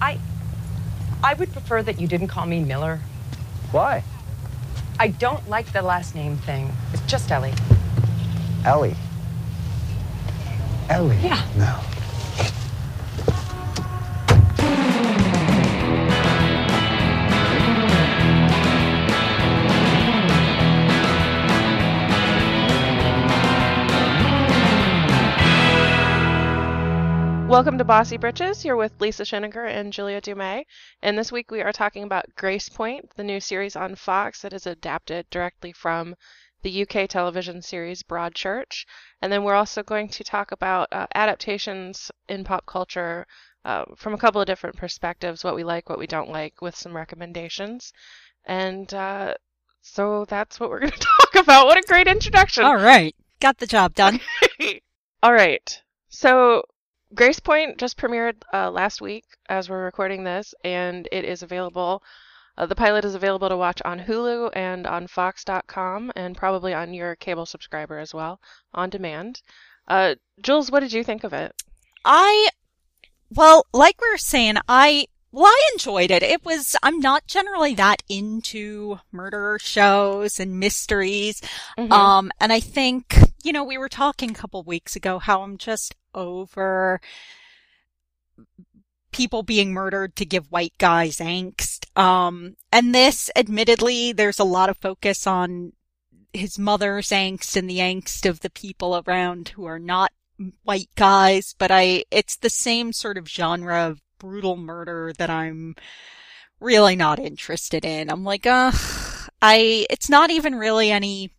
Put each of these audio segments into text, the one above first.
I I would prefer that you didn't call me Miller. Why? I don't like the last name thing. It's just Ellie. Ellie. Ellie. Yeah. No. Welcome to Bossy Britches. You're with Lisa Scheniger and Julia Dumais. And this week we are talking about Gracepoint, the new series on Fox that is adapted directly from the UK television series Broadchurch. And then we're also going to talk about uh, adaptations in pop culture uh, from a couple of different perspectives what we like, what we don't like, with some recommendations. And uh, so that's what we're going to talk about. What a great introduction! All right. Got the job done. All right. So Gracepoint just premiered uh, last week as we're recording this, and it is available. Uh, the pilot is available to watch on Hulu and on Fox.com, and probably on your cable subscriber as well, on demand. Uh, Jules, what did you think of it? I, well, like we were saying, I, well, I enjoyed it. It was, I'm not generally that into murder shows and mysteries. Mhm. Um, and I think, you know, we were talking a couple weeks ago how I'm just over people being murdered to give white guys angst. Um, and this, admittedly, there's a lot of focus on his mother's angst and the angst of the people around who are not white guys, but I, it's the same sort of genre of brutal murder that I'm really not interested in. I'm like, uh, I, it's not even really any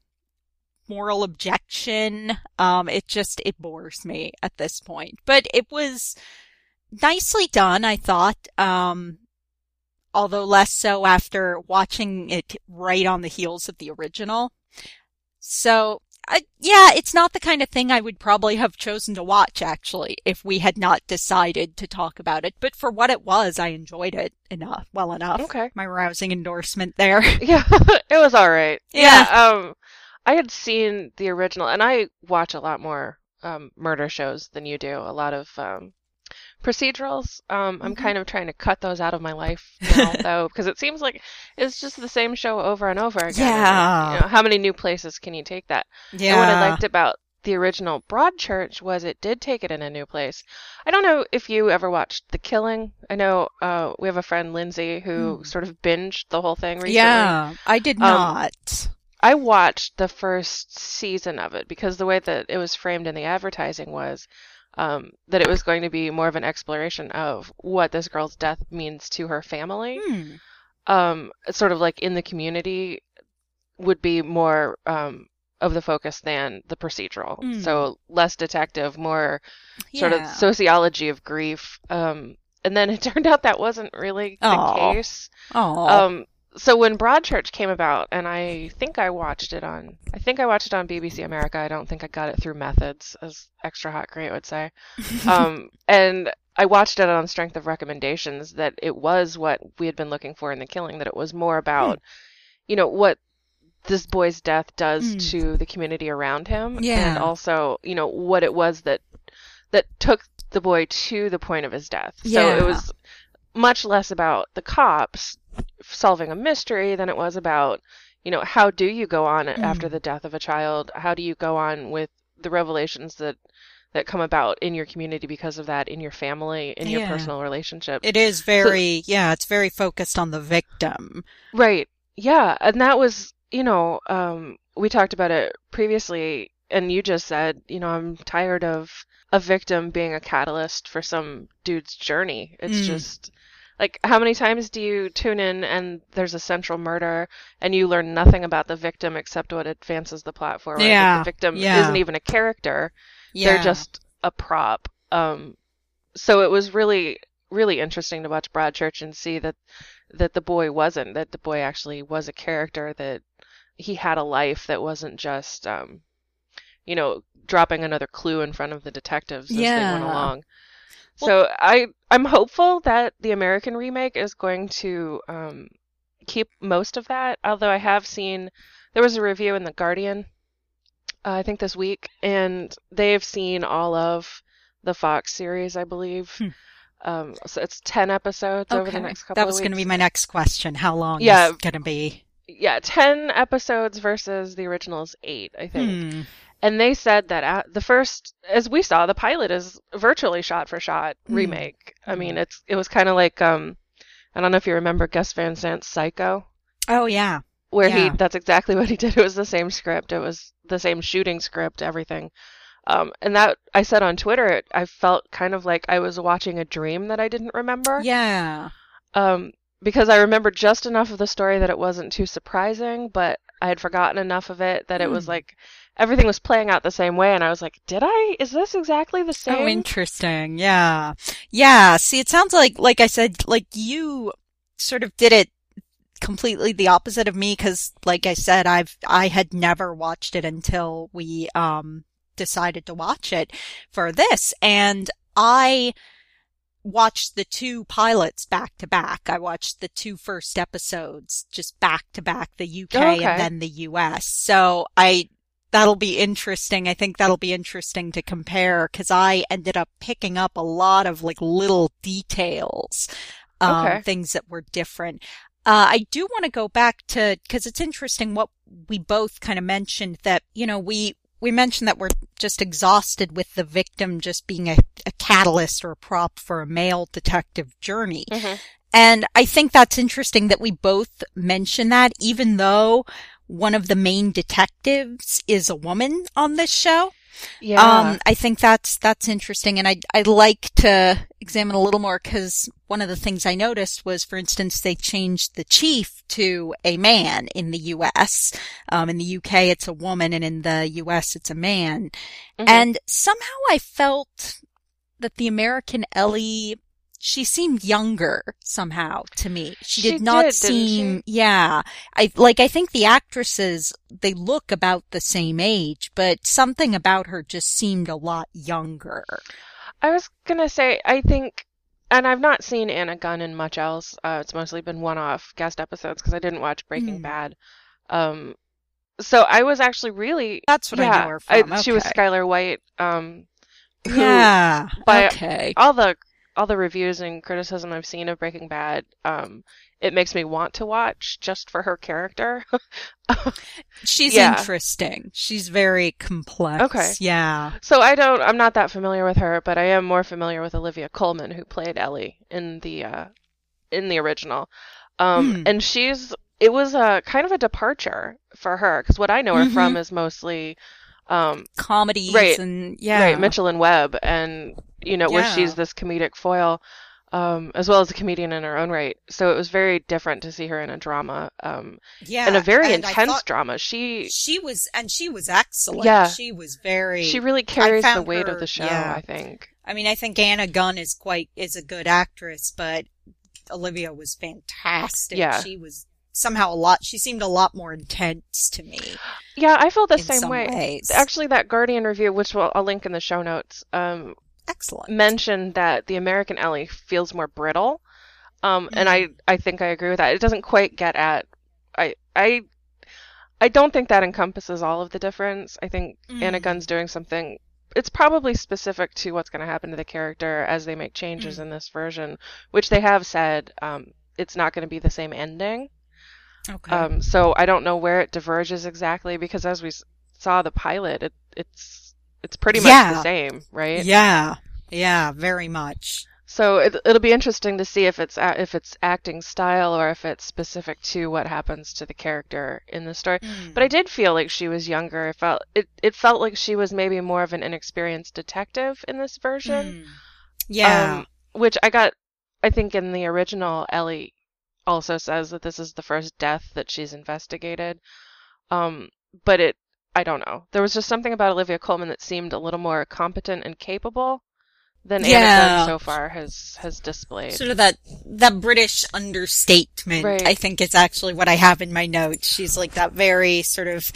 moral objection. Um, it just, it bores me at this point, but it was nicely done, I thought. Um, although less so after watching it right on the heels of the original. So, I, yeah, it's not the kind of thing I would probably have chosen to watch actually if we had not decided to talk about it. But for what it was, I enjoyed it enough, well enough. Okay. My rousing endorsement there. Yeah, it was all right. Yeah. um, I had seen the original, and I watch a lot more um, murder shows than you do. A lot of um, procedurals. Um, I'm Mhm. kind of trying to cut those out of my life now, though, because it seems like it's just the same show over and over again. and, Yeah. you know, how many new places can you take that? yeah. And what I liked about the original Broadchurch was it did take it in a new place. I don't know if you ever watched The Killing. I know uh, we have a friend, Lindsay, who Hmm. sort of binged the whole thing recently. Yeah, I did Um, not. I watched the first season of it because the way that it was framed in the advertising was um, that it was going to be more of an exploration of what this girl's death means to her family. Hmm. Um, sort of like in the community would be more um, of the focus than the procedural. Mm. So less detective, more sort of sociology of grief. Um, and then it turned out that wasn't really the case. Oh. Um, so when Broadchurch came about, and I think I watched it on, I think I watched it on BBC America. I don't think I got it through Methods, as Extra Hot Great would say. Um, and I watched it on strength of recommendations that it was what we had been looking for in The Killing, that it was more about, you know, what this boy's death does Mm. to the community around him, and also, you know, what it was that that took the boy to the point of his death. So it was much less about the cops solving a mystery than it was about, you know, how do you go on after Mm. the death of a child? How do you go on with the revelations that that come about in your community because of that, in your family, in your personal relationship It is very, yeah, it's very focused on the victim. Right. Yeah, and that was, you know, um, we talked about it previously, and you just said, you know, I'm tired of a victim being a catalyst for some dude's journey. It's Mm. just like how many times do you tune in and there's a central murder and you learn nothing about the victim except what advances the plot forward? Like, Yeah, the victim yeah. isn't even a character. Yeah. They're just a prop. Um, so it was really, really interesting to watch Broadchurch and see that that the boy wasn't. That the boy actually was a character. That he had a life that wasn't just, um, you know, dropping another clue in front of the detectives as they went Yeah. along. So I I'm hopeful that the American remake is going to um, keep most of that. Although I have seen there was a review in the Guardian, uh, I think this week, and they've seen all of the Fox series, I believe. Hmm. Um, so it's 10 episodes over the next couple that was going to be my next question. How long Yeah. is going to be? Yeah, 10 episodes versus the original's 8, I think. Hmm. And they said that at the first, as we saw, the pilot is virtually shot for shot Hmm. remake. I mean, it's it was kind of like um, I don't know if you remember Gus Van Sant's Psycho, Oh yeah. where Yeah. he that's exactly what he did. It was the same script. It was the same shooting script, everything. Um, and that I said on Twitter, it, I felt kind of like I was watching a dream that I didn't remember. Yeah. Um, because I remember just enough of the story that it wasn't too surprising, but I had forgotten enough of it that it was Hmm. like everything was playing out the same way, and I was like, "Did I? Is this exactly the same?" Oh, interesting. Yeah. Yeah. See, it sounds like, like I said, like you sort of did it completely the opposite of me because, like I said, I've, I had never watched it until we, um, decided to watch it for this. And I watched the two pilots back to back. I watched the two first episodes just back to back, the UK Okay. and then the US. So I, that'll be interesting. I think that'll be interesting to compare because I ended up picking up a lot of like little details, um, Okay. things that were different. Uh, I do want to go back to, cause it's interesting what we both kind of mentioned that, you know, we, we mentioned that we're just exhausted with the victim just being a, a catalyst or a prop for a male detective journey. Mhm. And I think that's interesting that we both mention that even though one of the main detectives is a woman on this show. Yeah. Um, I think that's, that's interesting. And I, I'd like to examine a little more because one of the things I noticed was, for instance, they changed the chief to a man in the US. Um, in the UK, it's a woman and in the US, it's a man. Mhm. And somehow I felt that the American Ellie, she seemed younger somehow to me. She did She not did, seem, yeah. I, like, I think the actresses, they look about the same age, but something about her just seemed a lot younger. I was gonna say, I think, and I've not seen Anna Gunn in much else. Uh, it's mostly been one-off guest episodes because I didn't watch Breaking Hmm. Bad. Um, so I was actually really, That's what I yeah, know her from. she was okay. Skyler White. Um, who Yeah. okay. all the all the reviews and criticism I've seen of Breaking Bad, um, it makes me want to watch just for her character. She's yeah. interesting. She's very complex. Okay. Yeah. So I don't, I'm not that familiar with her, but I am more familiar with Olivia Colman, who played Ellie in the uh, in the original. Um, Hmm. and she's, it was a kind of a departure for her because what I know her Mhm. from is mostly, um, Comedies Right. and yeah. right, Mitchell and Webb, and you know where she's this comedic foil, um, as well as a comedian in her own right. So it was very different to see her in a drama, um, Yeah. and a very and intense drama. She She was, and she was excellent. Yeah. She was very. she really carries the weight her- of the show, yeah. I think. I mean, I think Anna Gunn is quite is a good actress, but Olivia was fantastic. Yeah. She was somehow a lot. She seemed a lot more intense to me. Yeah, I feel the same way. ways. Actually, that Guardian review, which we'll, I'll link in the show notes, um, excellent. mentioned that the American Ellie feels more brittle. Um, and I, I think I agree with that. It doesn't quite get at, I, I, I don't think that encompasses all of the difference. I think Anna Mm. Gunn's doing something. It's probably specific to what's going to happen to the character as they make changes Mm. in this version, which they have said um, it's not going to be the same ending. Okay. Um, so I don't know where it diverges exactly because as we s- saw the pilot, it, it's it's pretty much Yeah. the same, right? Yeah. Yeah. Very much. So it, it'll be interesting to see if it's a, if it's acting style or if it's specific to what happens to the character in the story. But I did feel like she was younger. It felt it, it felt like she was maybe more of an inexperienced detective in this version. Mm. Yeah. Um, which I got, I think in the original, Ellie also says that this is the first death that she's investigated. Um, but it, I don't know. There was just something about Olivia Colman that seemed a little more competent and capable than Yeah. So far has has displayed. Sort of that that British understatement. Right. I think is actually what I have in my notes. She's like that very sort of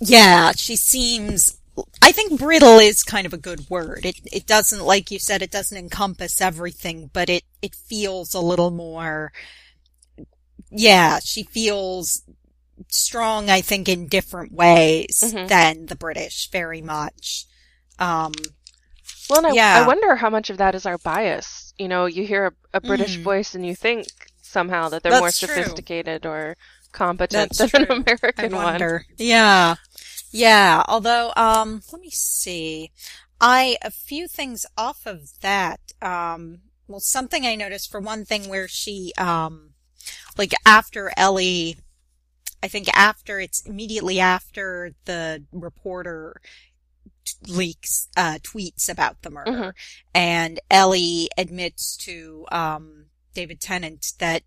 yeah, she seems I think brittle is kind of a good word. It it doesn't like you said it doesn't encompass everything, but it it feels a little more yeah, she feels strong I think in different ways Mhm. than the British very much. Um Well, and I, Yeah. I wonder how much of that is our bias. You know, you hear a, a British Mm. voice and you think somehow that they're more That's true. sophisticated or competent That's than true. an American one. Yeah. Yeah. Although, um, let me see. I, a few things off of that. Um, well, something I noticed for one thing where she, um, like after Ellie, I think after it's immediately after the reporter t- leaks, uh, tweets about the murder Mhm. and Ellie admits to, um, David Tennant that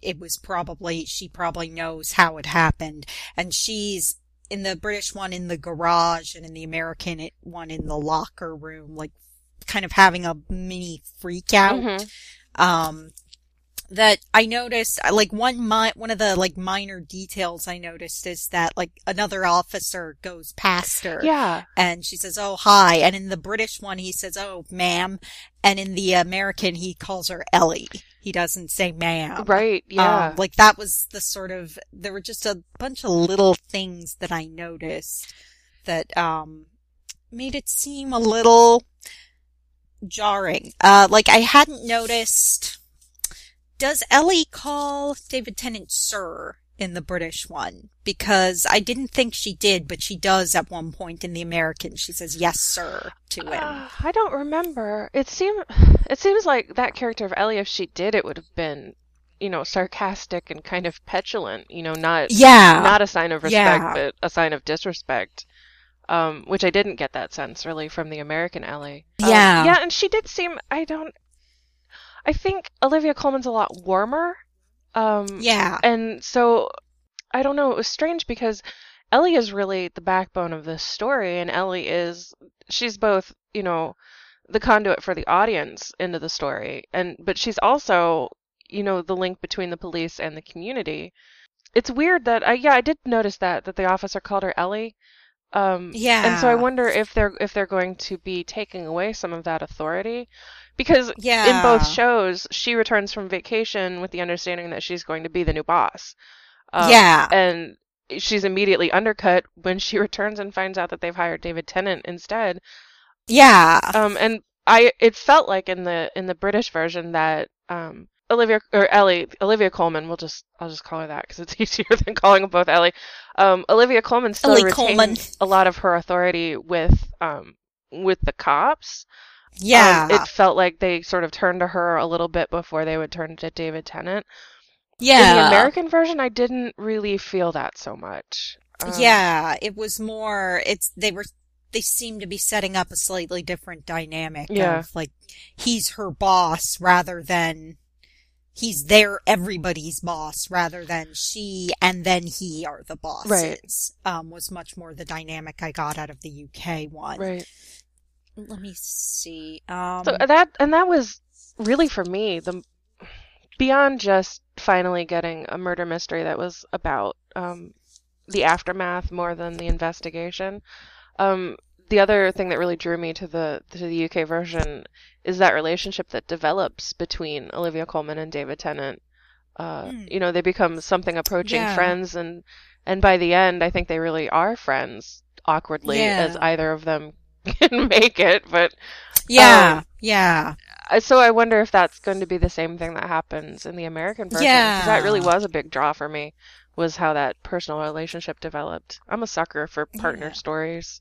it was probably, she probably knows how it happened. And she's in the British one in the garage and in the American it- one in the locker room, like kind of having a mini freak out. Mhm. Um, that I noticed, uh, like one mi- one of the like minor details I noticed is that like another officer goes past her Yeah. and she says, "Oh, hi." And in the British one, he says, "Oh, ma'am." And in the American, he calls her Ellie. He doesn't say ma'am. Right. Yeah. Um, like that was the sort of there were just a bunch of little things that I noticed that um made it seem a little jarring. Uh like I hadn't noticed does Ellie call David Tennant sir in the British one? Because I didn't think she did, but she does at one point in the American. She says yes sir to him. Uh, I don't remember. It seemed it seems like that character of Ellie, if she did, it would have been, you know, sarcastic and kind of petulant. You know, not yeah. not a sign of respect, Yeah. but a sign of disrespect. Um, which I didn't get that sense really from the American Ellie. Um, Yeah. yeah, and she did seem. I don't. I think Olivia Colman's a lot warmer. Um, yeah. and so I don't know, it was strange because Ellie is really the backbone of this story and Ellie is she's both, you know, the conduit for the audience into the story and but she's also, you know, the link between the police and the community. It's weird that I yeah, I did notice that that the officer called her Ellie. Um Yeah. and so I wonder if they're if they're going to be taking away some of that authority because Yeah. in both shows, she returns from vacation with the understanding that she's going to be the new boss. Um, yeah. And she's immediately undercut when she returns and finds out that they've hired David Tennant instead. Yeah. Um, and I, it felt like in the in the British version that um, Olivia or Ellie, Olivia Colman, we'll just I'll just call her that because it's easier than calling them both Ellie. Um, Olivia Colman still Ellie retained Colman. a lot of her authority with um with the cops. yeah. Um, it felt like they sort of turned to her a little bit before they would turn to David Tennant. yeah. In the American version, I didn't really feel that so much. Um, yeah. It was more, it's, they were, they seem to be setting up a slightly different dynamic Yeah. of like, he's her boss rather than, he's their everybody's boss rather than she and then he are the bosses. Um, was much more the dynamic I got out of the UK one. Right. Let me see. Um, So that and that was really for me the beyond just finally getting a murder mystery that was about um, the aftermath more than the investigation. Um, the other thing that really drew me to the to the UK version is that relationship that develops between Olivia Colman and David Tennant. Uh, Mm. You know, they become something approaching Yeah. friends, and and by the end, I think they really are friends. Awkwardly, Yeah. as either of them can make it, but yeah. um, yeah. So I wonder if that's going to be the same thing that happens in the American version. 'cause that really was a big draw for me, was how that personal relationship developed. I'm a sucker for partner Yeah. stories.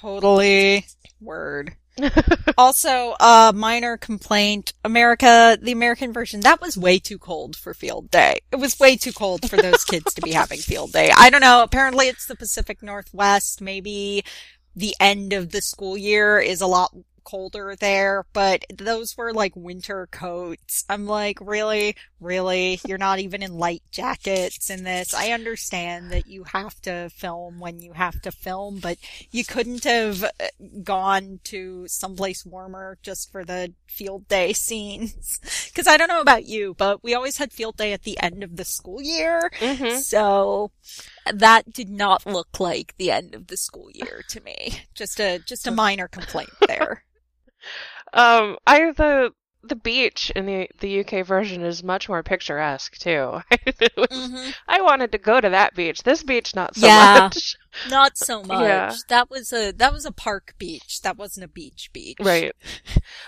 Totally. Word. also, a minor complaint. America, the American version, that was way too cold for field day. It was way too cold for those kids to be having field day. I don't know. Apparently it's the Pacific Northwest. Maybe the end of the school year is a lot colder there, but those were like winter coats. I'm like, really? Really? You're not even in light jackets in this. I understand that you have to film when you have to film, but you couldn't have uh, gone to someplace warmer just for the field day scenes. Cause I don't know about you, but we always had field day at the end of the school year. hmm So that did not look like the end of the school year to me. Just a, just a minor complaint there. Um, I the the beach in the the UK version is much more picturesque too. Was- Mhm. I wanted to go to that beach. This beach, not so Yeah. much. Not so much. Yeah. That was a that was a park beach. That wasn't a beach beach. Right.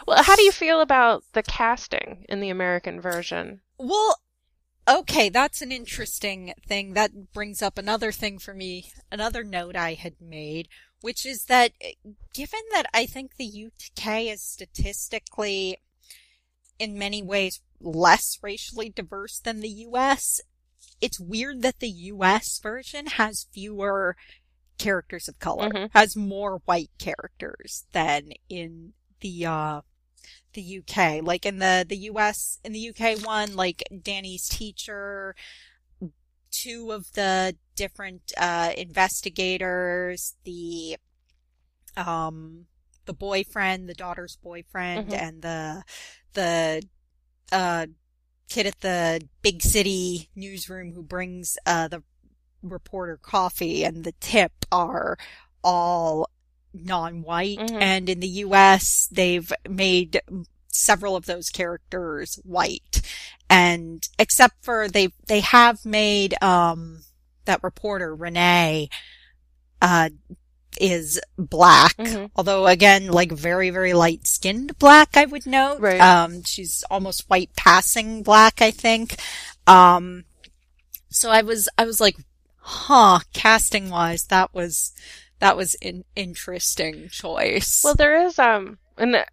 Well, how do you feel about the casting in the American version? Well, okay, that's an interesting thing. That brings up another thing for me, another note I had made, which is that eh, given that I think the UK is statistically in many ways less racially diverse than the US, it's weird that the US version has fewer characters of color, Mhm. has more white characters than in the uh the UK. Like in the the US in the UK one, like Danny's teacher, two of the different uh investigators, the um the boyfriend, the daughter's boyfriend, Mhm. and the the uh kid at the big city newsroom who brings uh the reporter coffee and the tip are all non-white Mhm. and in the US they've made several of those characters white. And except for they they have made um that reporter Renee uh is black. Mhm. although again like very very light skinned black I would note. Right. um she's almost white passing black I think. Um so I was I was like huh casting wise that was that was an interesting choice. Well, there is um, and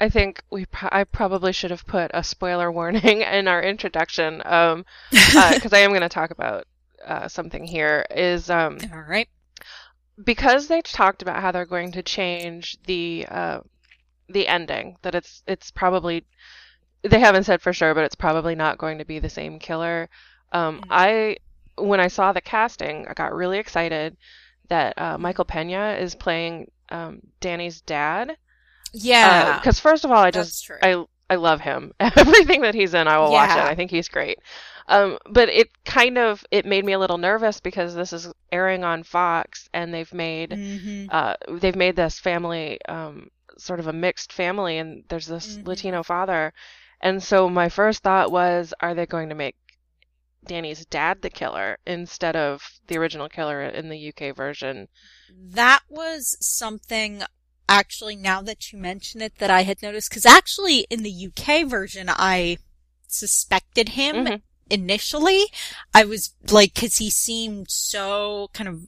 I think we pro- I probably should have put a spoiler warning in our introduction um because I am going to talk about uh, something here is um all right because they talked about how they're going to change the uh, the ending that it's it's probably they haven't said for sure but it's probably not going to be the same killer um, Mhm. i when i saw the casting i got really excited that uh, michael pena is playing um, danny's dad yeah because first of all i just i i love him everything that he's in i will watch it i think he's great um, but it kind of it made me a little nervous because this is airing on fox and they've made Mhm. uh, they've made this family um, sort of a mixed family, and there's this Mhm. Latino father. And so my first thought was, are they going to make Danny's dad the killer instead of the original killer in the UK version? That was something actually now that you mention it that I had noticed because actually in the UK version I suspected him Mhm. initially. I was like cuz he seemed so kind of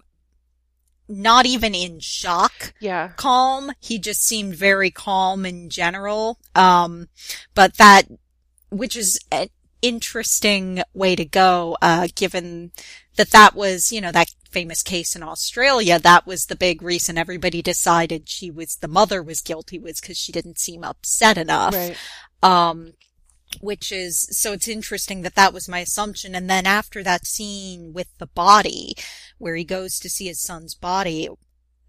not even in shock Yeah, calm. He just seemed very calm in general. Um, but that, which is an interesting way to go, uh, given that that was, you know, that famous case in Australia. That was the big reason everybody decided she was, the mother was guilty was because she didn't seem upset enough. right. Um, which is, so it's interesting that that was my assumption. And then after that scene with the body, where he goes to see his son's body,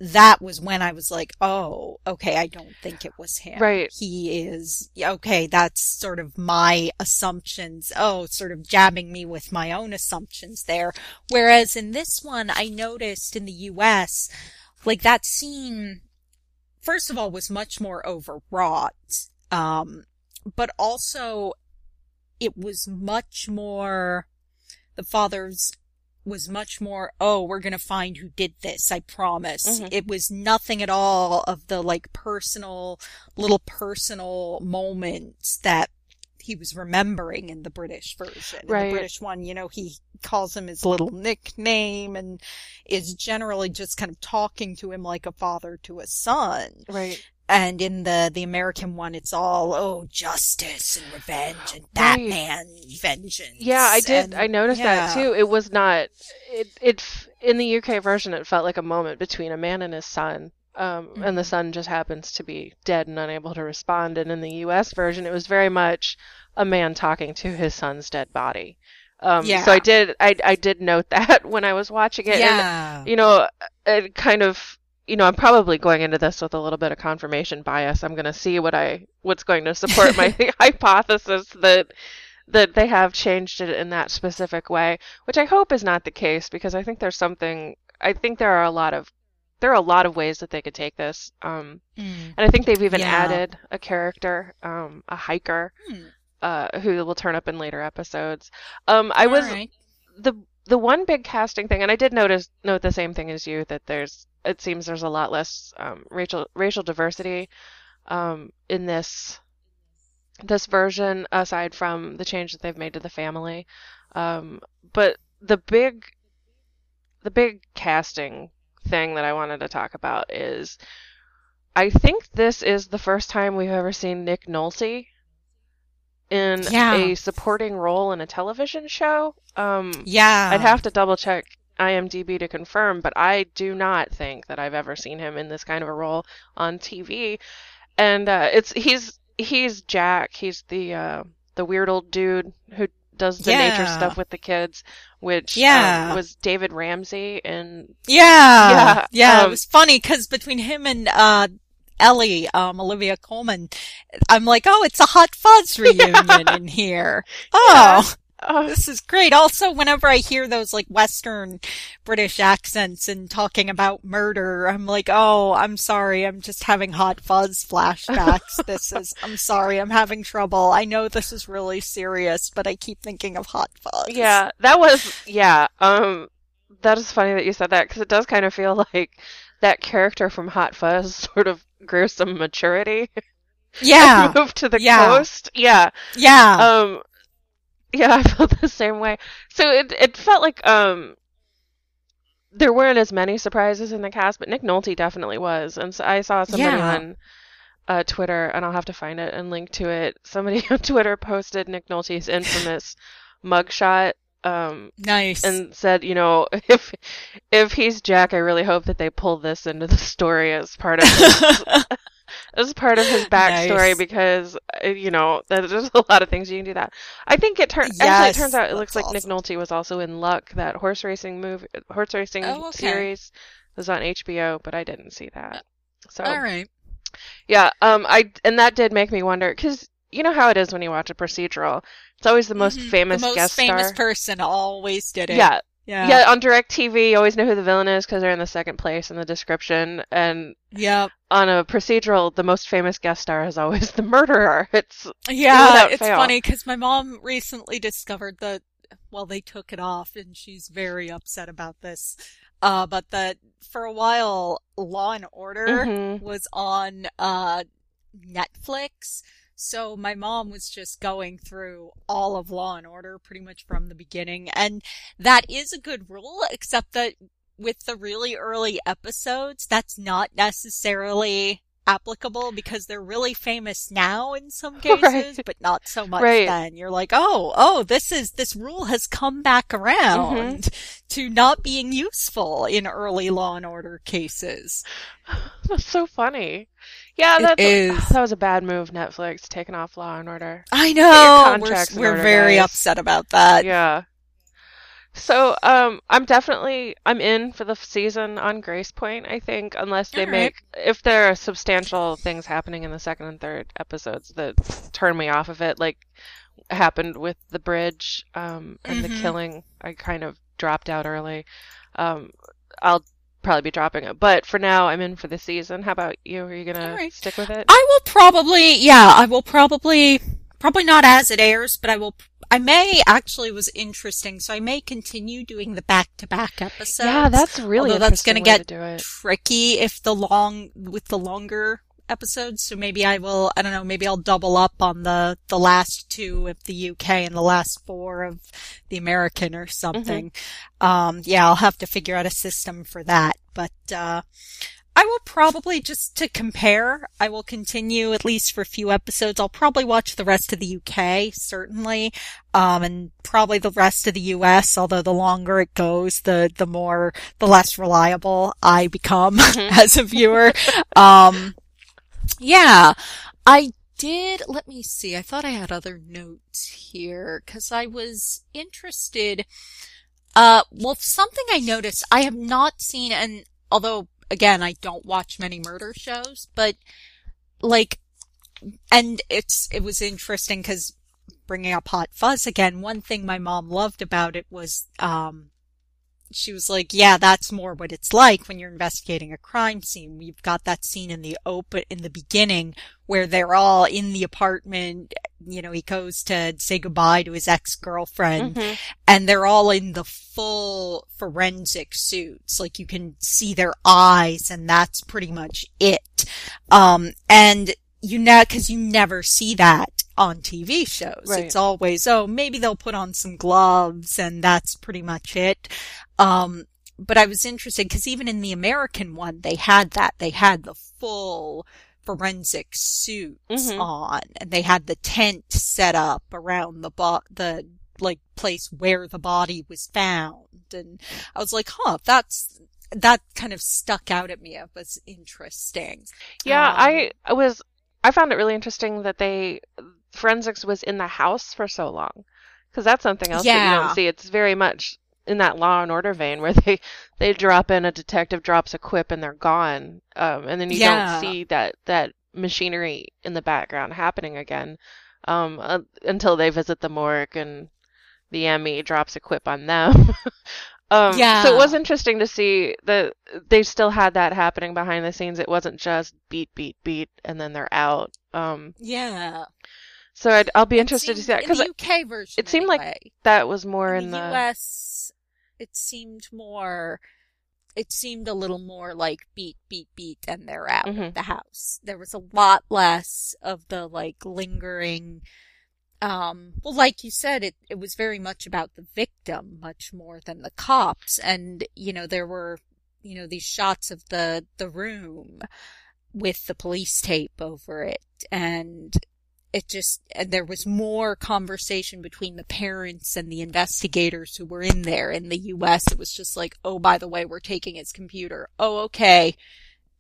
that was when I was like, oh, okay, I don't think it was him. Right. He is, okay, that's sort of my assumptions. Oh, sort of jabbing me with my own assumptions there. Whereas in this one, I noticed in the US, like that scene, first of all, was much more overwrought. Um, but also it was much more, the father's was much more, oh, we're gonna find who did this, I promise. Mhm. It was nothing at all of the like personal, little personal moments that he was remembering in the British version. In Right. the British one, you know, he calls him his little nickname and is generally just kind of talking to him like a father to a son. Right. And in the, the American one, it's all, oh, justice and revenge and Right. Batman vengeance. Yeah, I did. And- I noticed that too. It was not. It it in the UK version, it felt like a moment between a man and his son. Um, and the Mhm. son just happens to be dead and unable to respond. And in the US version, it was very much a man talking to his son's dead body. Um, Yeah. So I did. I I did note that when I was watching it. And, Yeah. you know, it kind of. You know, I'm probably going into this with a little bit of confirmation bias. I'm going to see what I what's going to support my hypothesis that that they have changed it in that specific way, which I hope is not the case because I think there's something. I think there are a lot of there are a lot of ways that they could take this, um, Mm. and I think they've even Yeah. added a character, um, a hiker, Hmm. uh, who will turn up in later episodes. Um, I was Alright. the the one big casting thing, and I did notice note the same thing as you that there's it seems there's a lot less um, racial racial diversity um, in this this version aside from the change that they've made to the family. Um, but the big the big casting thing that I wanted to talk about is I think this is the first time we've ever seen Nick Nolte in Yeah. a supporting role in a television show. Um, Yeah. I'd have to double check IMDb to confirm, but I do not think that I've ever seen him in this kind of a role on TV. And uh, it's he's he's Jack. He's the uh, the weird old dude who does the nature stuff with the kids, which um, Yeah. was David Ramsey and Yeah. Yeah, Yeah. um, it was funny because between him and, uh, Ellie, um, Olivia Colman, I'm like, oh, it's a Hot Fuzz reunion in here. Oh, oh, this is great. Also, whenever I hear those like Western British accents and talking about murder, I'm like, oh, I'm sorry. I'm just having Hot Fuzz flashbacks. this is, I'm sorry. I'm having trouble. I know this is really serious, but I keep thinking of Hot Fuzz. yeah, that was yeah. Um, that is funny that you said that because it does kind of feel like that character from Hot Fuzz sort of grew some maturity. Yeah. moved to the Yeah. coast. Yeah. Yeah. Um yeah, I felt the same way. So it it felt like um there weren't as many surprises in the cast, but Nick Nolte definitely was. And so I saw somebody Yeah. on uh, Twitter, and I'll have to find it and link to it. Somebody on Twitter posted Nick Nolte's infamous mugshot um, nice. and said, you know, if if he's Jack, I really hope that they pull this into the story as part of his, as part of his backstory Nice. because uh, you know there's a lot of things you can do that. I think it turns actually it turns out it looks like Nick. Nolte was also in Luck, that horse racing movie, horse racing Oh, okay. series was on HBO, but I didn't see that. So All right. yeah, um, I and that did make me wonder because you know how it is when you watch a procedural. It's always the most Mhm. famous the most guest famous star. person always did it. yeah, Yeah. yeah, on DirecTV, you always know who the villain is because they're in the second place in the description. And Yep. on a procedural, the most famous guest star is always the murderer. It's Yeah. It's fail. funny because my mom recently discovered that, well, they took it off and she's very upset about this. Uh, but that for a while, Law and Order Mhm. was on, uh, Netflix. So my mom was just going through all of Law and Order pretty much from the beginning. And that is a good rule, except that with the really early episodes, that's not necessarily applicable because they're really famous now in some cases, Right. but not so much Right. then. You're like, oh, oh, this is, this rule has come back mm-hmm. around to not being useful in early Law and Order cases. that's so funny. Yeah, that's is. that was a bad move. Netflix taking off Law and Order. I know. We're, we're order, very guys. upset about that. yeah. So, um, I'm definitely I'm in for the season on Gracepoint. I think unless they All right. make if there are substantial things happening in the second and third episodes that turn me off of it, like happened with the bridge um, and the Mhm. killing. I kind of dropped out early. Um, I'll probably be dropping it, but for now, I'm in for the season. How about you? Are you gonna right. stick with it? I will probably, yeah, I will probably, probably not as it airs, but I will, I may actually was interesting, so I may continue doing the back-to-back episodes. yeah, that's really Although that's gonna get to it. tricky if the long, with the longer episodes, so maybe I will, I don't know, maybe I'll double up on the, the last two of the UK and the last four of the American or something. Um, yeah, I'll have to figure out a system for that, but, uh, I will probably just to compare, I will continue at least for a few episodes. I'll probably watch the rest of the UK, certainly. Um, and probably the rest of the US, although the longer it goes, the, the more, the less reliable I become Mhm. as a viewer. um, yeah, I did, let me see, I thought I had other notes here, cause I was interested, uh, well, something I noticed, I have not seen, and although, again, I don't watch many murder shows, but, like, and it's, it was interesting cause bringing up Hot Fuzz again, one thing my mom loved about it was, um, she was like, yeah, that's more what it's like when you're investigating a crime scene. We've got that scene in the open, in the beginning where they're all in the apartment. You know, he goes to say goodbye to his ex-girlfriend Mhm. and they're all in the full forensic suits. Like you can see their eyes and that's pretty much it. Um, and you know, cause you never see that on TV shows. Right. It's always, oh, maybe they'll put on some gloves and that's pretty much it. Um, but I was interested because even in the American one, they had that. They had the full forensic suits Mhm. on and they had the tent set up around the bo- the like place where the body was found. And I was like, huh, that's, that kind of stuck out at me. It was interesting. Yeah, Um, I I was I found it really interesting that they forensics was in the house for so long because that's something else that you don't see. It's very much in that Law and Order vein where they they drop in a detective drops a quip and they're gone, um, and then you Yeah. don't see that that machinery in the background happening again um, uh, until they visit the morgue and the ME drops a quip on them. Um, So it was interesting to see that they still had that happening behind the scenes. It wasn't just beat, beat, beat, and then they're out. Um, Yeah. so I'd, I'll be interested to see that in because the UK version. it seemed like that was more in in the, the. US, it seemed more. It seemed a little more like beat, beat, beat, and they're out Mhm. of the house. There was a lot less of the like lingering. Um, well, like you said, it it was very much about the victim, much more than the cops. And you know, there were you know these shots of the the room with the police tape over it, and it just and there was more conversation between the parents and the investigators who were in there in the US it was just like oh by the way we're taking his computer. Oh okay.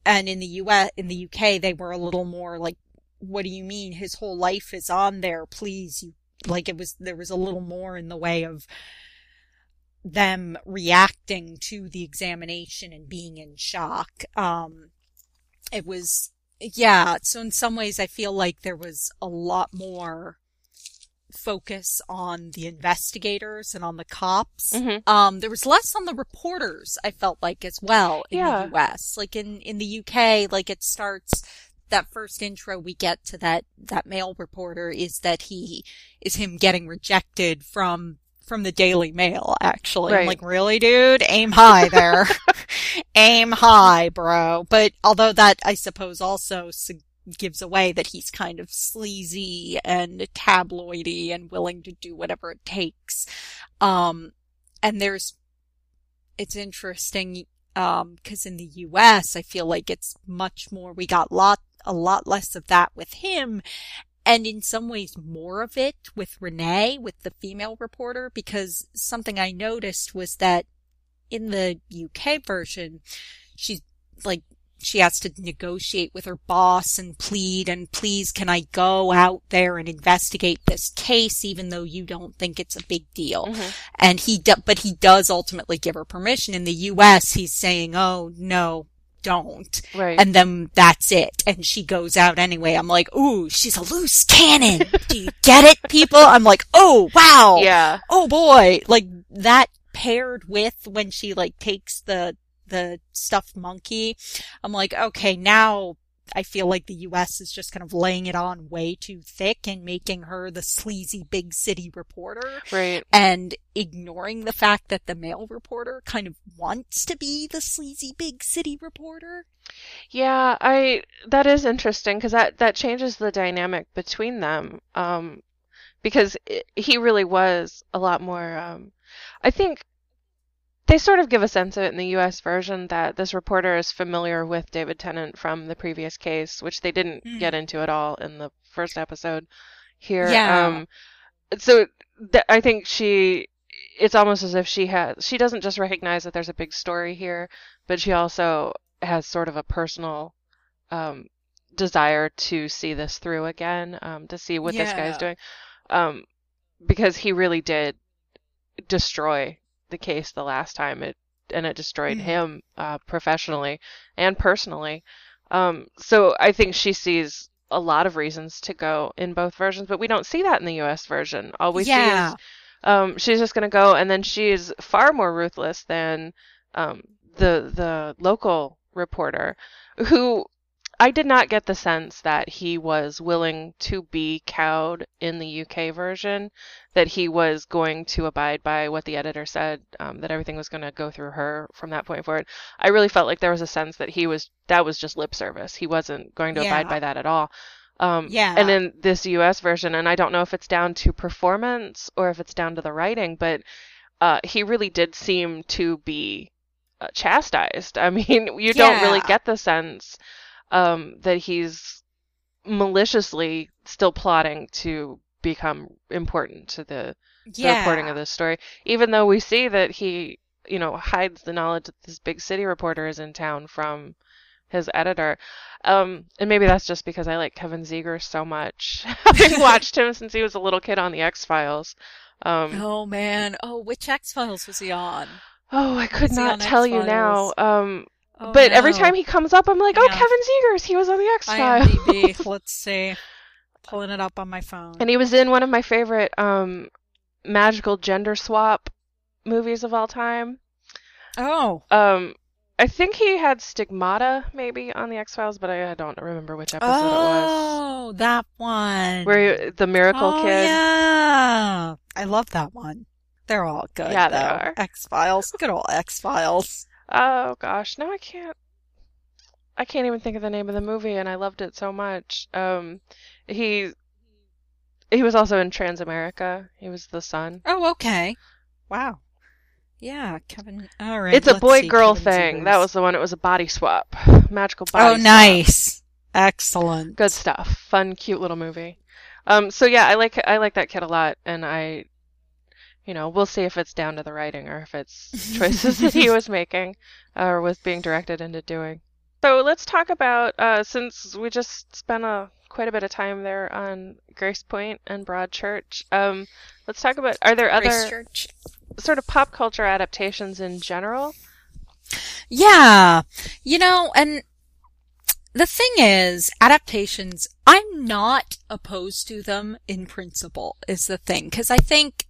And in the US in the UK they were a little more like what do you mean? His whole life is on there. Please you like it was there was a little more in the way of them reacting to the examination and being in shock. Um it was yeah, so in some ways I feel like there was a lot more focus on the investigators and on the cops. Mhm. Um, there was less on the reporters, I felt like as well in Yeah. the US. Like in, in the UK, like it starts, that first intro we get to that, that male reporter is that he, is him getting rejected from, from the Daily Mail, actually. I'm like, really, dude? Aim high there. Aim high, bro. But although that, I suppose, also gives away that he's kind of sleazy and tabloidy and willing to do whatever it takes. Um, and there's, it's interesting, um, cause in the US, I feel like it's much more, we got lot, a lot less of that with him. And in some ways more of it with Renee, with the female reporter, because something I noticed was that in the UK version, she's like, she has to negotiate with her boss and plead and please can I go out there and investigate this case even though you don't think it's a big deal. Mhm. And he, do, but he does ultimately give her permission. In the US, he's saying, oh no, don't. Right. And then that's it. And she goes out anyway. I'm like, ooh, she's a loose cannon. Do you get it, people? I'm like, oh, wow. yeah. Oh boy. Like that paired with when she like takes the, the stuffed monkey. I'm like, okay, now I feel like the US is just kind of laying it on way too thick and making her the sleazy big city reporter Right. and ignoring the fact that the male reporter kind of wants to be the sleazy big city reporter. Yeah, I that is interesting because that that changes the dynamic between them. Um, because it, he really was a lot more. Um, I think they sort of give a sense of it in the U.S. version that this reporter is familiar with David Tennant from the previous case, which they didn't Mm. get into at all in the first episode. Here, Yeah. um, so th- I think she. It's almost as if she has. She doesn't just recognize that there's a big story here, but she also has sort of a personal um, desire to see this through again, um, to see what this guy's Yeah. doing, um, because he really did destroy the case the last time it, and it destroyed Mhm. him uh, professionally and personally. Um, so I think she sees a lot of reasons to go in both versions, but we don't see that in the U.S. version. All we see is Um, she's just going to go, and then she is far more ruthless than um, the the local reporter, who I did not get the sense that he was willing to be cowed in the UK version, that he was going to abide by what the editor said, um, that everything was going to go through her from that point forward. I really felt like there was a sense that he was that was just lip service. He wasn't going to abide by that at all. Um, Yeah. And in this US version, and I don't know if it's down to performance or if it's down to the writing, but uh, he really did seem to be uh, chastised. I mean, you don't really get the sense um, that he's maliciously still plotting to become important to the, the reporting of this story, even though we see that he, you know, hides the knowledge that this big city reporter is in town from his editor. Um, and maybe that's just because I like Kevin Zegers so much, having watched him since he was a little kid on the X Files. Um, Oh man. Oh, which X Files was he on? oh, I could he not tell you now. Um, Oh, but every time he comes up, I'm like, oh, Yeah. Kevin Zegers, he was on the X Files. Let's see. Pulling it up on my phone. And he was in one of my favorite um, magical gender swap movies of all time. oh. Um, I think he had Stigmata maybe on the X Files, but I, don't remember which episode it was. Oh, that one. Where he- the miracle oh, kid. Yeah. I love that one. They're all good. Yeah, they though. are. X Files. Good old X Files. Oh gosh, no, I can't. I can't even think of the name of the movie, and I loved it so much. Um, he he was also in Transamerica. He was the son. Oh, okay. Wow. Yeah, Kevin. All right. it's a boy girl thing. That was the one. It was a body swap, magical body. Oh, swap. nice. Excellent. Good stuff. Fun, cute little movie. Um, so yeah, I like I like that kid a lot, and I, you know, we'll see if it's down to the writing or if it's choices that he was making or was being directed into doing. So let's talk about uh, since we just spent a quite a bit of time there on Gracepoint and Broadchurch. Um, let's talk about are there other Church. sort of pop culture adaptations in general? Yeah. You know, and the thing is, adaptations, I'm not opposed to them in principle, is the thing. Cause I think,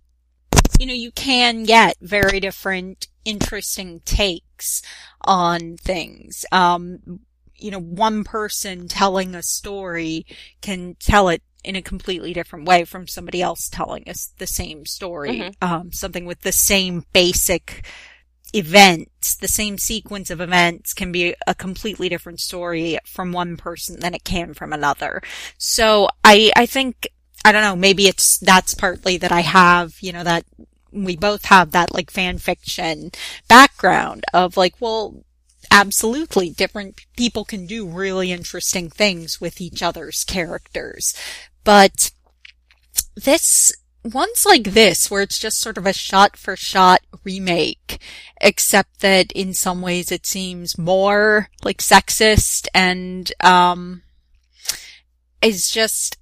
you know, you can get very different, interesting takes on things. Um, you know, one person telling a story can tell it in a completely different way from somebody else telling us the same story. Um, something with the same basic events, the same sequence of events can be a completely different story from one person than it can from another. So I, I think, I don't know, maybe it's, that's partly that I have, you know, that we both have that like fan fiction background of like, well, absolutely different people can do really interesting things with each other's characters. But this, ones like this, where it's just sort of a shot for shot remake, except that in some ways it seems more like sexist and, um, is just,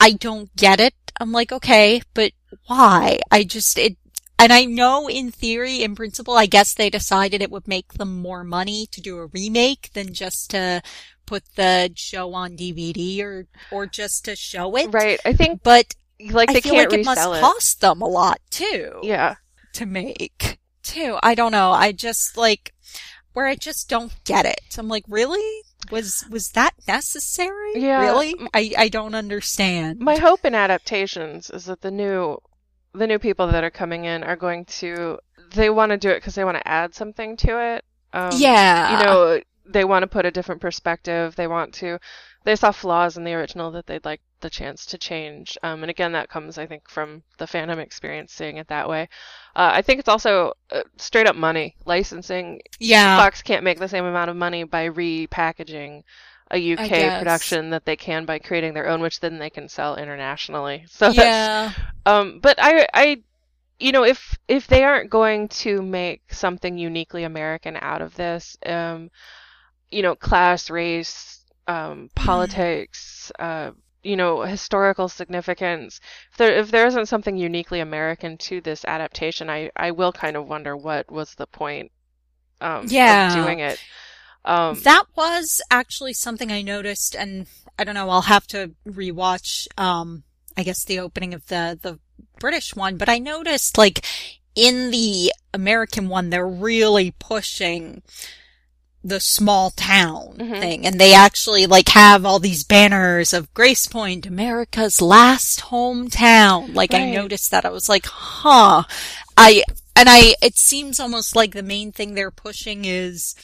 I don't get it. I'm like, okay, but why? I just, it, and I know in theory, in principle, I guess they decided it would make them more money to do a remake than just to put the show on DVD or, or just to show it. Right. I think But like they I feel can't like it must it. cost them a lot too Yeah. to make too. I don't know. I just like where I just don't get it. I'm like, really? Was was that necessary? Yeah. Really? I I don't understand. My hope in adaptations is that the new the new people that are coming in are going to they want to do it because they want to add something to it. Um, yeah. you know, they want to put a different perspective. They want to they saw flaws in the original that they'd like the chance to change. Um, and again, that comes I think from the fandom experience seeing it that way. Uh, I think it's also uh, straight up money licensing. yeah. Fox can't make the same amount of money by repackaging a UK production that they can by creating their own, which then they can sell internationally. So Yeah. um, but I, I, you know, if if they aren't going to make something uniquely American out of this, um, you know, class, race, um, politics, uh, you know, historical significance. If there if there isn't something uniquely American to this adaptation, I I will kind of wonder what was the point. Um, Yeah. of doing it. Um, that was actually something I noticed and I don't know, I'll have to rewatch um I guess the opening of the the British one, but I noticed like in the American one, they're really pushing the small town Mhm. thing. And they actually like have all these banners of Gracepoint, America's last hometown. Like I noticed that. I was like, huh. I, and I, it seems almost like the main thing they're pushing is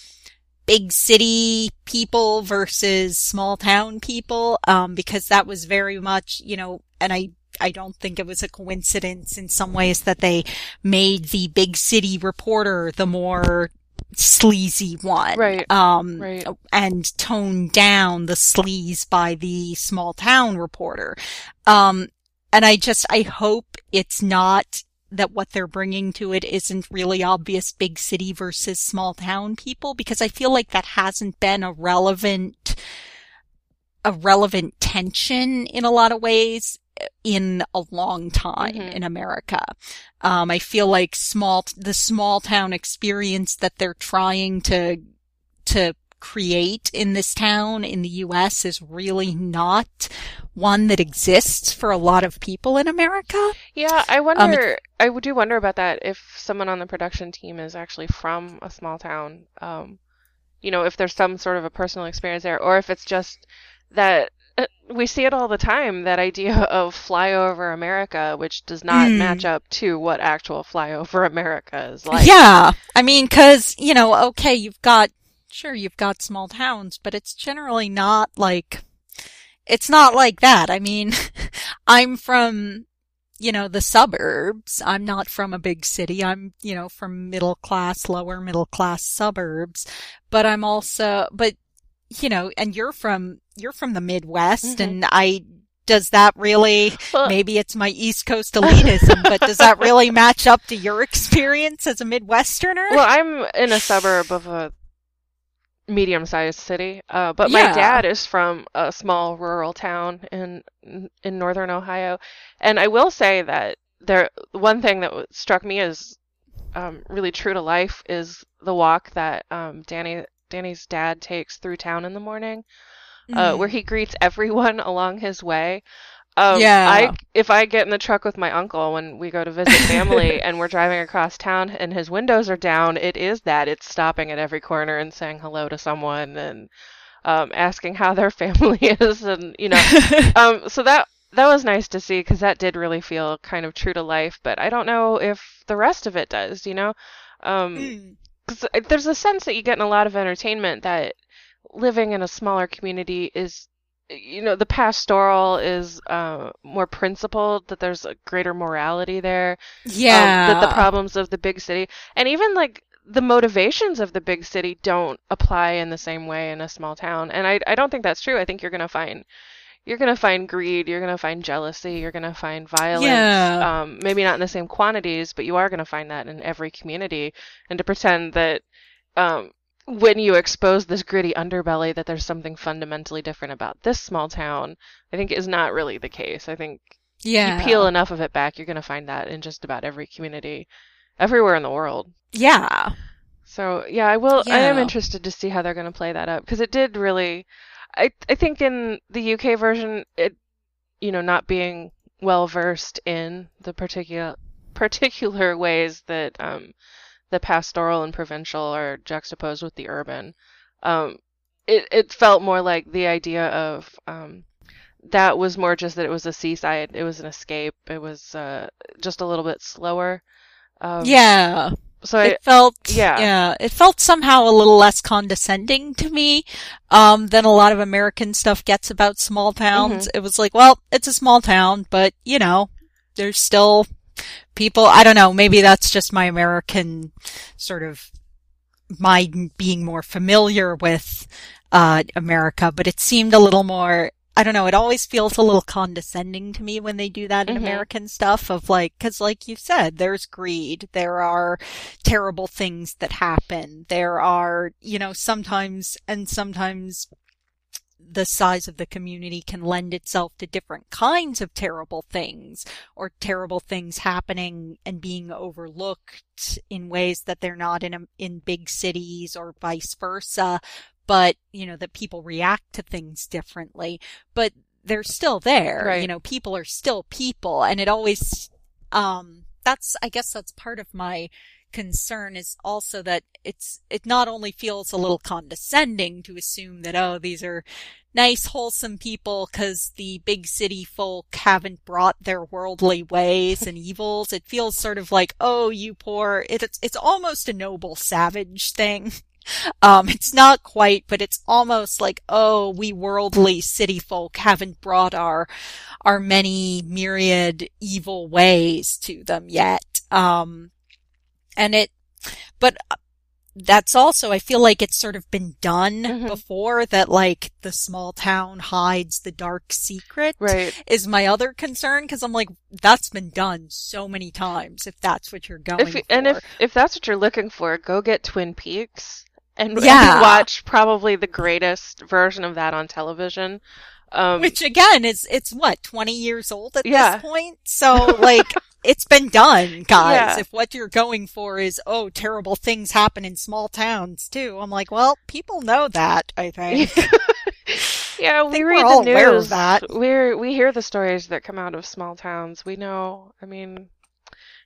big city people versus small town people. Um, because that was very much, you know, and I, I don't think it was a coincidence in some ways that they made the big city reporter the more sleazy one. Right. Um, Right. and toned down the sleaze by the small town reporter. Um, and I just, I hope it's not that what they're bringing to it isn't really obvious big city versus small town people because I feel like that hasn't been a relevant, a relevant tension in a lot of ways in a long time Mhm. in America. Um, I feel like small, the small town experience that they're trying to, to create in this town in the US is really not one that exists for a lot of people in America. Yeah, I Um, wonder. I do wonder about that if someone on the production team is actually from a small town. Um, you know, if there's some sort of a personal experience there, or if it's just that we see it all the time. That idea of flyover America, which does not Hmm. match up to what actual flyover America is like. yeah. I mean, cause, you know, okay, you've got, sure, you've got small towns, but it's generally not like, it's not like that. I mean, I'm from, you know, the suburbs. I'm not from a big city. I'm, you know, from middle class, lower middle class suburbs, but I'm also, but, you know, and you're from, you're from the Midwest Mhm. and I, does that really, Well, maybe it's my East Coast elitism, but does that really match up to your experience as a Midwesterner? well, I'm in a suburb of a medium-sized city, uh, but my Yeah. dad is from a small rural town in in northern Ohio, and I will say that there one thing that struck me as um, really true to life is the walk that um, Danny Danny's dad takes through town in the morning, uh, Mm. where he greets everyone along his way. Um, Yeah. I if I get in the truck with my uncle when we go to visit family and we're driving across town and his windows are down, it is that it's stopping at every corner and saying hello to someone and um, asking how their family is and you know um, so that that was nice to see because that did really feel kind of true to life. But I don't know if the rest of it does. You know, um, Mm. 'Cause there's a sense that you get in a lot of entertainment that living in a smaller community is. You know, the pastoral is uh, more principled, that there's a greater morality there yeah. um, that the problems of the big city and even like the motivations of the big city don't apply in the same way in a small town and i, I don't think that's true i think you're going to find you're going to find greed you're going to find jealousy you're going to find violence Yeah. um, maybe not in the same quantities but you are going to find that in every community and to pretend that um, when you expose this gritty underbelly that there's something fundamentally different about this small town i think is not really the case i think yeah. you peel enough of it back, you're going to find that in just about every community, everywhere in the world. Yeah. So yeah, I will. I am interested to see how they're going to play that up because it did really. I I think in the UK version, it you know not being well versed in the particular particular ways that um the pastoral and provincial are juxtaposed with the urban. Um, it it felt more like the idea of um that was more just that it was a seaside, it was an escape, it was uh just a little bit slower. Um, yeah. So I, It felt, yeah. yeah, it felt somehow a little less condescending to me, um, than a lot of American stuff gets about small towns. Mm-hmm. It was like, well, it's a small town, but you know, there's still people, I don't know, maybe that's just my American sort of, my being more familiar with, uh, America, but it seemed a little more, I don't know, it always feels a little condescending to me when they do that in Mhm. American stuff of like, cause like you said, there's greed, there are terrible things that happen, there are, you know, sometimes, and sometimes the size of the community can lend itself to different kinds of terrible things or terrible things happening and being overlooked in ways that they're not in a, in big cities or vice versa but you know that people react to things differently but they're still there Right. you know people are still people and it always Um, that's, I guess that's part of my concern is also that it's, it not only feels a little condescending to assume that, oh, these are nice, wholesome people because the big city folk haven't brought their worldly ways and evils. It feels sort of like, oh, you poor it's it's almost a noble savage thing. Um, it's not quite, but it's almost like, oh, we worldly city folk haven't brought our, our many myriad evil ways to them yet. Um, and it, but that's also, I feel like it's sort of been done Mhm. before that like the small town hides the dark secret Right. is my other concern because I'm like, that's been done so many times if that's what you're going If for. and if if that's what you're looking for, go get Twin Peaks and, and watch probably the greatest version of that on television. Um, Which again is, it's what, 20 years old at Yeah. this point? So like, it's been done, guys. Yeah. If what you're going for is, oh, terrible things happen in small towns too. I'm like, well, people know that, I think. yeah, we think read the news. that. We're we hear the stories that come out of small towns. We know. I mean,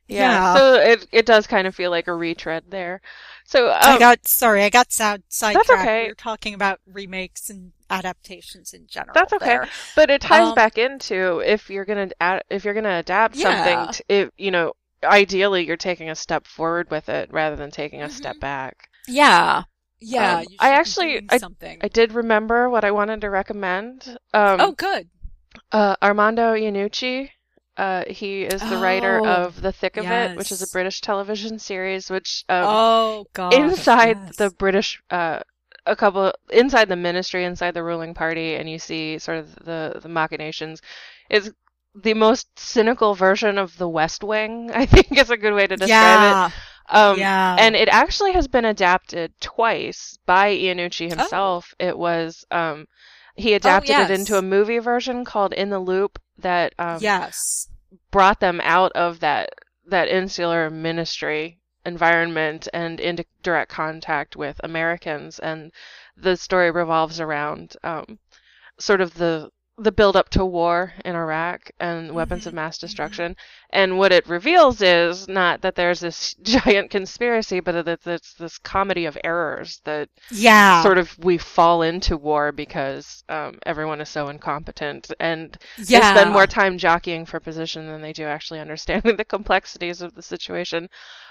yeah. Yeah. So it it does kind of feel like a retread there. So um, I got, sorry, I got sad, sidetracked. okay. We were talking about remakes and adaptations in general. That's okay. there. But it ties Um, back into if you're gonna ad- if you're gonna adapt Yeah. something, t if you know, ideally you're taking a step forward with it rather than taking a step Mhm. back. Yeah. Yeah. Um, I actually- I-. I did remember what I wanted to recommend. Um, oh, good. uh, Armando Iannucci. Uh, he is the writer Oh, of The Thick of It, which is a. British television series, which um, oh, God. inside yes. the British, uh, a couple inside the ministry, inside the ruling party, and you see sort of the the machinations. Is the most cynical version of the West Wing. I think is a good way to describe yeah. it. Um, yeah. and it actually has been adapted twice by Oh. Iannucci himself. It was um, he adapted it yes. into a movie version called In the Loop that um, yes. brought them out of that that insular ministry environment and into direct contact with Americans. And the story revolves around um, sort of the the build up to war in Iraq and weapons of Mhm, mass destruction. And what it reveals is not that there's this giant conspiracy, but that it's this comedy of errors that Yeah. sort of we fall into war because um, everyone is so incompetent and yeah. they spend more time jockeying for position than they do actually understanding the complexities of the situation.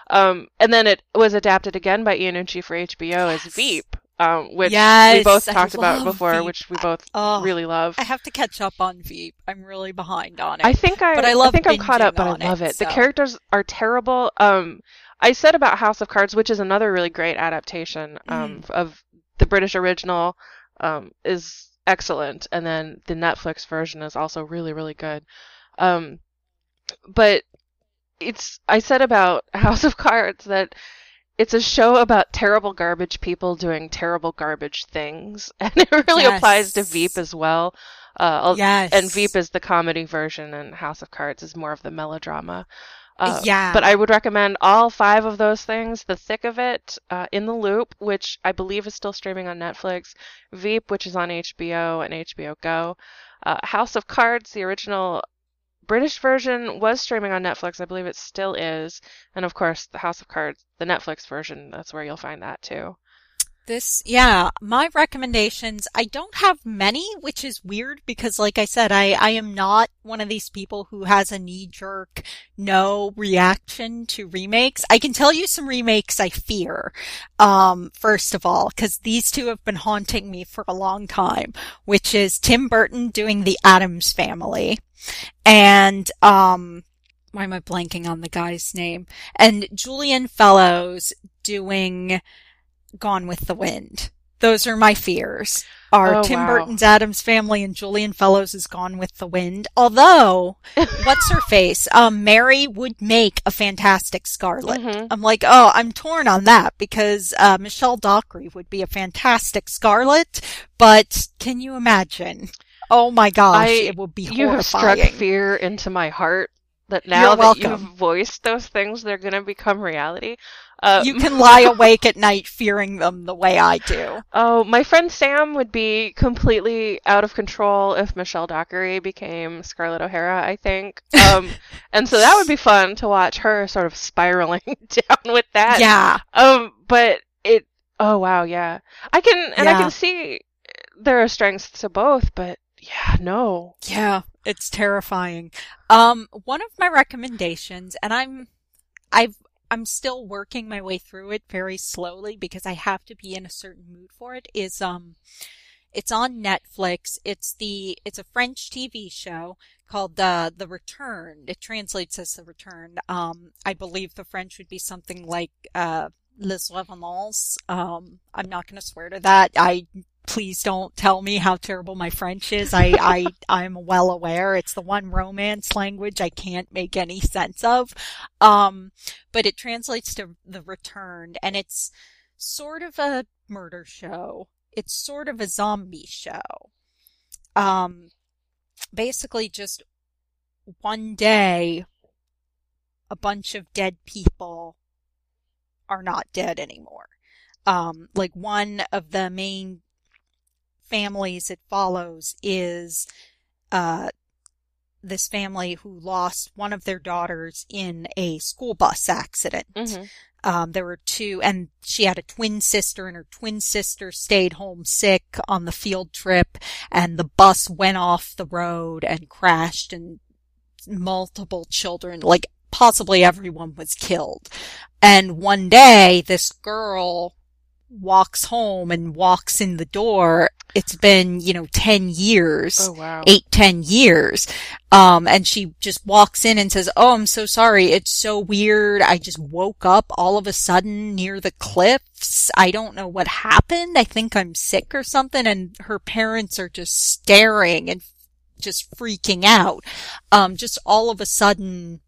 Um, and then it was adapted again by Iannucci for HBO as Veep, um, which we both talked about before, Veep. which we both Oh, really love. I have to catch up on Veep. I'm really behind on it. I think I, But I love think I'm caught up, but I on it, love it. The characters are terrible. Um, I said about House of Cards, which is another really great adaptation um, Mm-hmm. of the British original, um, is excellent, and then the Netflix version is also really, really good. Um, but it's I said about House of Cards that it's a show about terrible garbage people doing terrible garbage things, and it really applies to Veep as well. Uh, yes. and Veep is the comedy version, and House of Cards is more of the melodrama. Uh, yeah. But I would recommend all five of those things: The Thick of It, uh, In the Loop, which I believe is still streaming on Netflix, Veep, which is on HBO and HBO Go, uh, House of Cards, the original British version was streaming on Netflix. I believe it still is, and of course, the House of Cards, the Netflix version. That's where you'll find that too. This, yeah, my recommendations, I don't have many, which is weird because like I said, I, I am not one of these people who has a knee jerk no reaction to remakes. I can tell you some remakes I fear. Um, first of all, cause these two have been haunting me for a long time, which is Tim Burton doing the Addams family and, um, why am I blanking on the guy's name? And Julian Fellowes doing Gone with the Wind. Those are my fears. Are Oh, Tim wow. Burton's Addams Family and Julian Fellowes is Gone with the Wind. Although, what's her face? Um, Mary would make a fantastic Scarlett. Mhm. I'm like, oh, I'm torn on that because uh, Michelle Dockery would be a fantastic Scarlett. But can you imagine? Oh my gosh, I- it would be You have struck fear into my heart that now that you've voiced those things, they're going to become reality. Uh, You can lie awake at night fearing them the way I do. Oh, my friend Sam would be completely out of control if Michelle Dockery became Scarlett O'Hara, I think. Um, and so that would be fun to watch her sort of spiraling down with that. Yeah. Um, but it, oh wow, yeah. I can, and I can see there are strengths to both, but yeah, no. Yeah, it's terrifying. Um, one of my recommendations, and I'm, I've, I'm still working my way through it very slowly because I have to be in a certain mood for it, is, um, it's on Netflix. It's the, it's a French TV show called, uh, The Return. It translates as The Return. Um, I believe the French would be something like, uh, Les Revenants. Um, I'm not going to swear to that. I please don't tell me how terrible my French is. I, I, I'm well aware. It's the one romance language I can't make any sense of. Um, but it translates to the returned and it's sort of a murder show. It's sort of a zombie show. Um, basically just one day, a bunch of dead people are not dead anymore. Um, like one of the main families it follows is uh, this family who lost one of their daughters in a school bus accident. hmm Um, there were two, and she had a twin sister, and her twin sister stayed home sick on the field trip, and the bus went off the road and crashed, and multiple children, like possibly everyone was killed. And one day, this girl walks home and walks in the door. It's been, you know, 10 years Oh wow. eight, ten years. Um, and she just walks in and says, Oh, I'm so sorry. It's so weird. I just woke up all of a sudden near the cliffs. I don't know what happened. I think I'm sick or something. And her parents are just staring and just freaking out. Um, just all of a sudden,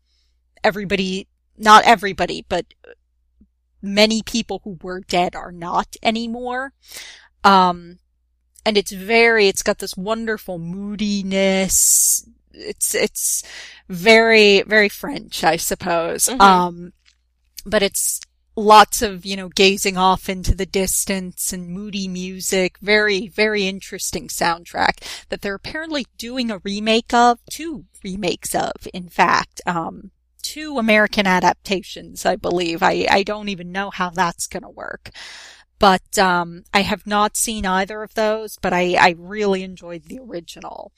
everybody, not everybody, but many people who were dead are not anymore. Um, and it's very, it's got this wonderful moodiness. It's, it's very, very French, I suppose. Mhm. Um, but it's lots of, you know, gazing off into the distance and moody music. Very, very interesting soundtrack that they're apparently doing a remake of, two remakes of, in fact. Um, two American adaptations, I believe. I, I don't even know how that's gonna work. But, um, I have not seen either of those, but I, I really enjoyed the original.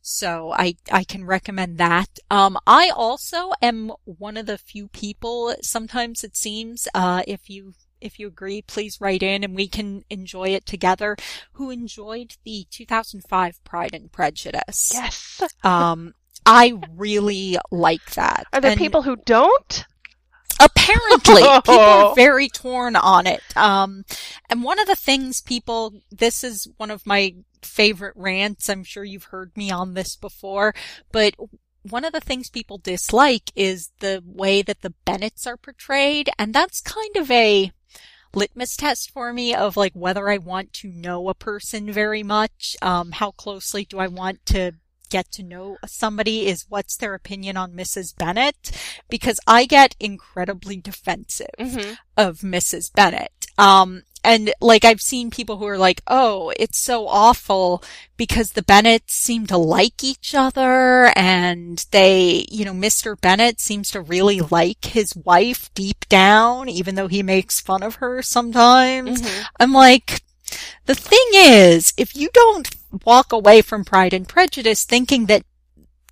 So I, I can recommend that. Um, I also am one of the few people, sometimes it seems, uh, if you, if you agree, please write in and we can enjoy it together, who enjoyed the 2005 Pride and Prejudice. Yes. Um, I really like that. Are there And- people who don't? Apparently, people are very torn on it. Um, and one of the things people, this is one of my favorite rants. I'm sure you've heard me on this before, but one of the things people dislike is the way that the Bennets are portrayed. And that's kind of a litmus test for me of like whether I want to know a person very much. Um, how closely do I want to get to know somebody is what's their opinion on Mrs. Bennet because I get incredibly defensive hmm of Mrs. Bennet. Um, and like I've seen people who are like, oh, it's so awful because the Bennets seem to like each other and they, you know, Mr. Bennet seems to really like his wife deep down, even though he makes fun of her sometimes. hmm I'm like, the thing is, if you don't walk away from Pride and Prejudice thinking that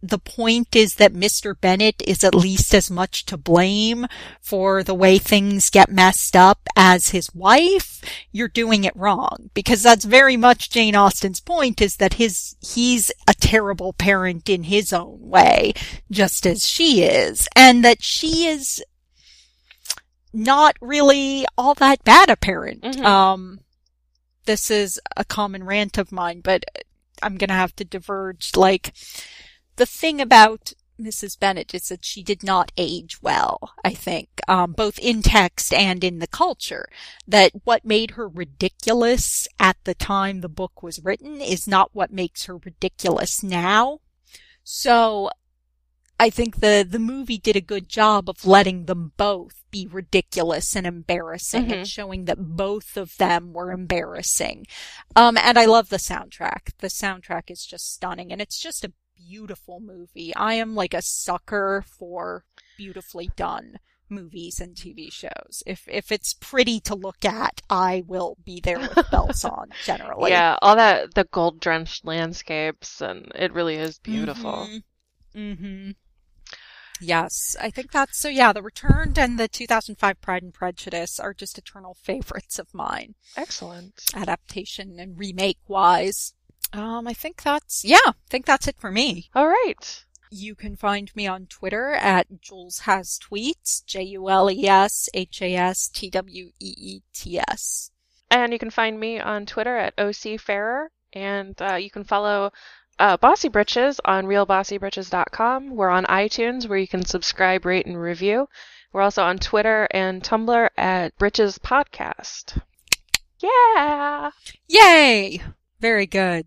the point is that Mr. Bennet is at least as much to blame for the way things get messed up as his wife, you're doing it wrong. Because that's very much Jane Austen's point is that his, he's a terrible parent in his own way, just as she is. And that she is not really all that bad a parent. Mhm. Um, this is a common rant of mine, but I'm gonna have to diverge. Like, the thing about Mrs. Bennet is that she did not age well, I think, um, both in text and in the culture. That what made her ridiculous at the time the book was written is not what makes her ridiculous now. So, I think the the movie did a good job of letting them both be ridiculous and embarrassing Mhm. and showing that both of them were embarrassing. Um, and I love the soundtrack. The soundtrack is just stunning and it's just a beautiful movie. I am like a sucker for beautifully done movies and TV shows. If if it's pretty to look at, I will be there with bells on generally. Yeah, all that the gold drenched landscapes and it really is beautiful. Mm-hmm. Yes, I think that's so. Yeah, The Returned and the 2005 Pride and Prejudice are just eternal favorites of mine, Excellent. adaptation and remake wise. Um, I think that's yeah, I think that's it for me. All right. You can find me on Twitter at Jules Has Tweets, J U L E S H A S T W E E T S. And you can find me on Twitter at OC OCFairer. And uh, you can follow uh, Bossy Britches on realbossybritches.com. We're on iTunes where you can subscribe, rate, and review. We're also on Twitter and Tumblr at Britches Podcast. Yeah! Yay! Very good.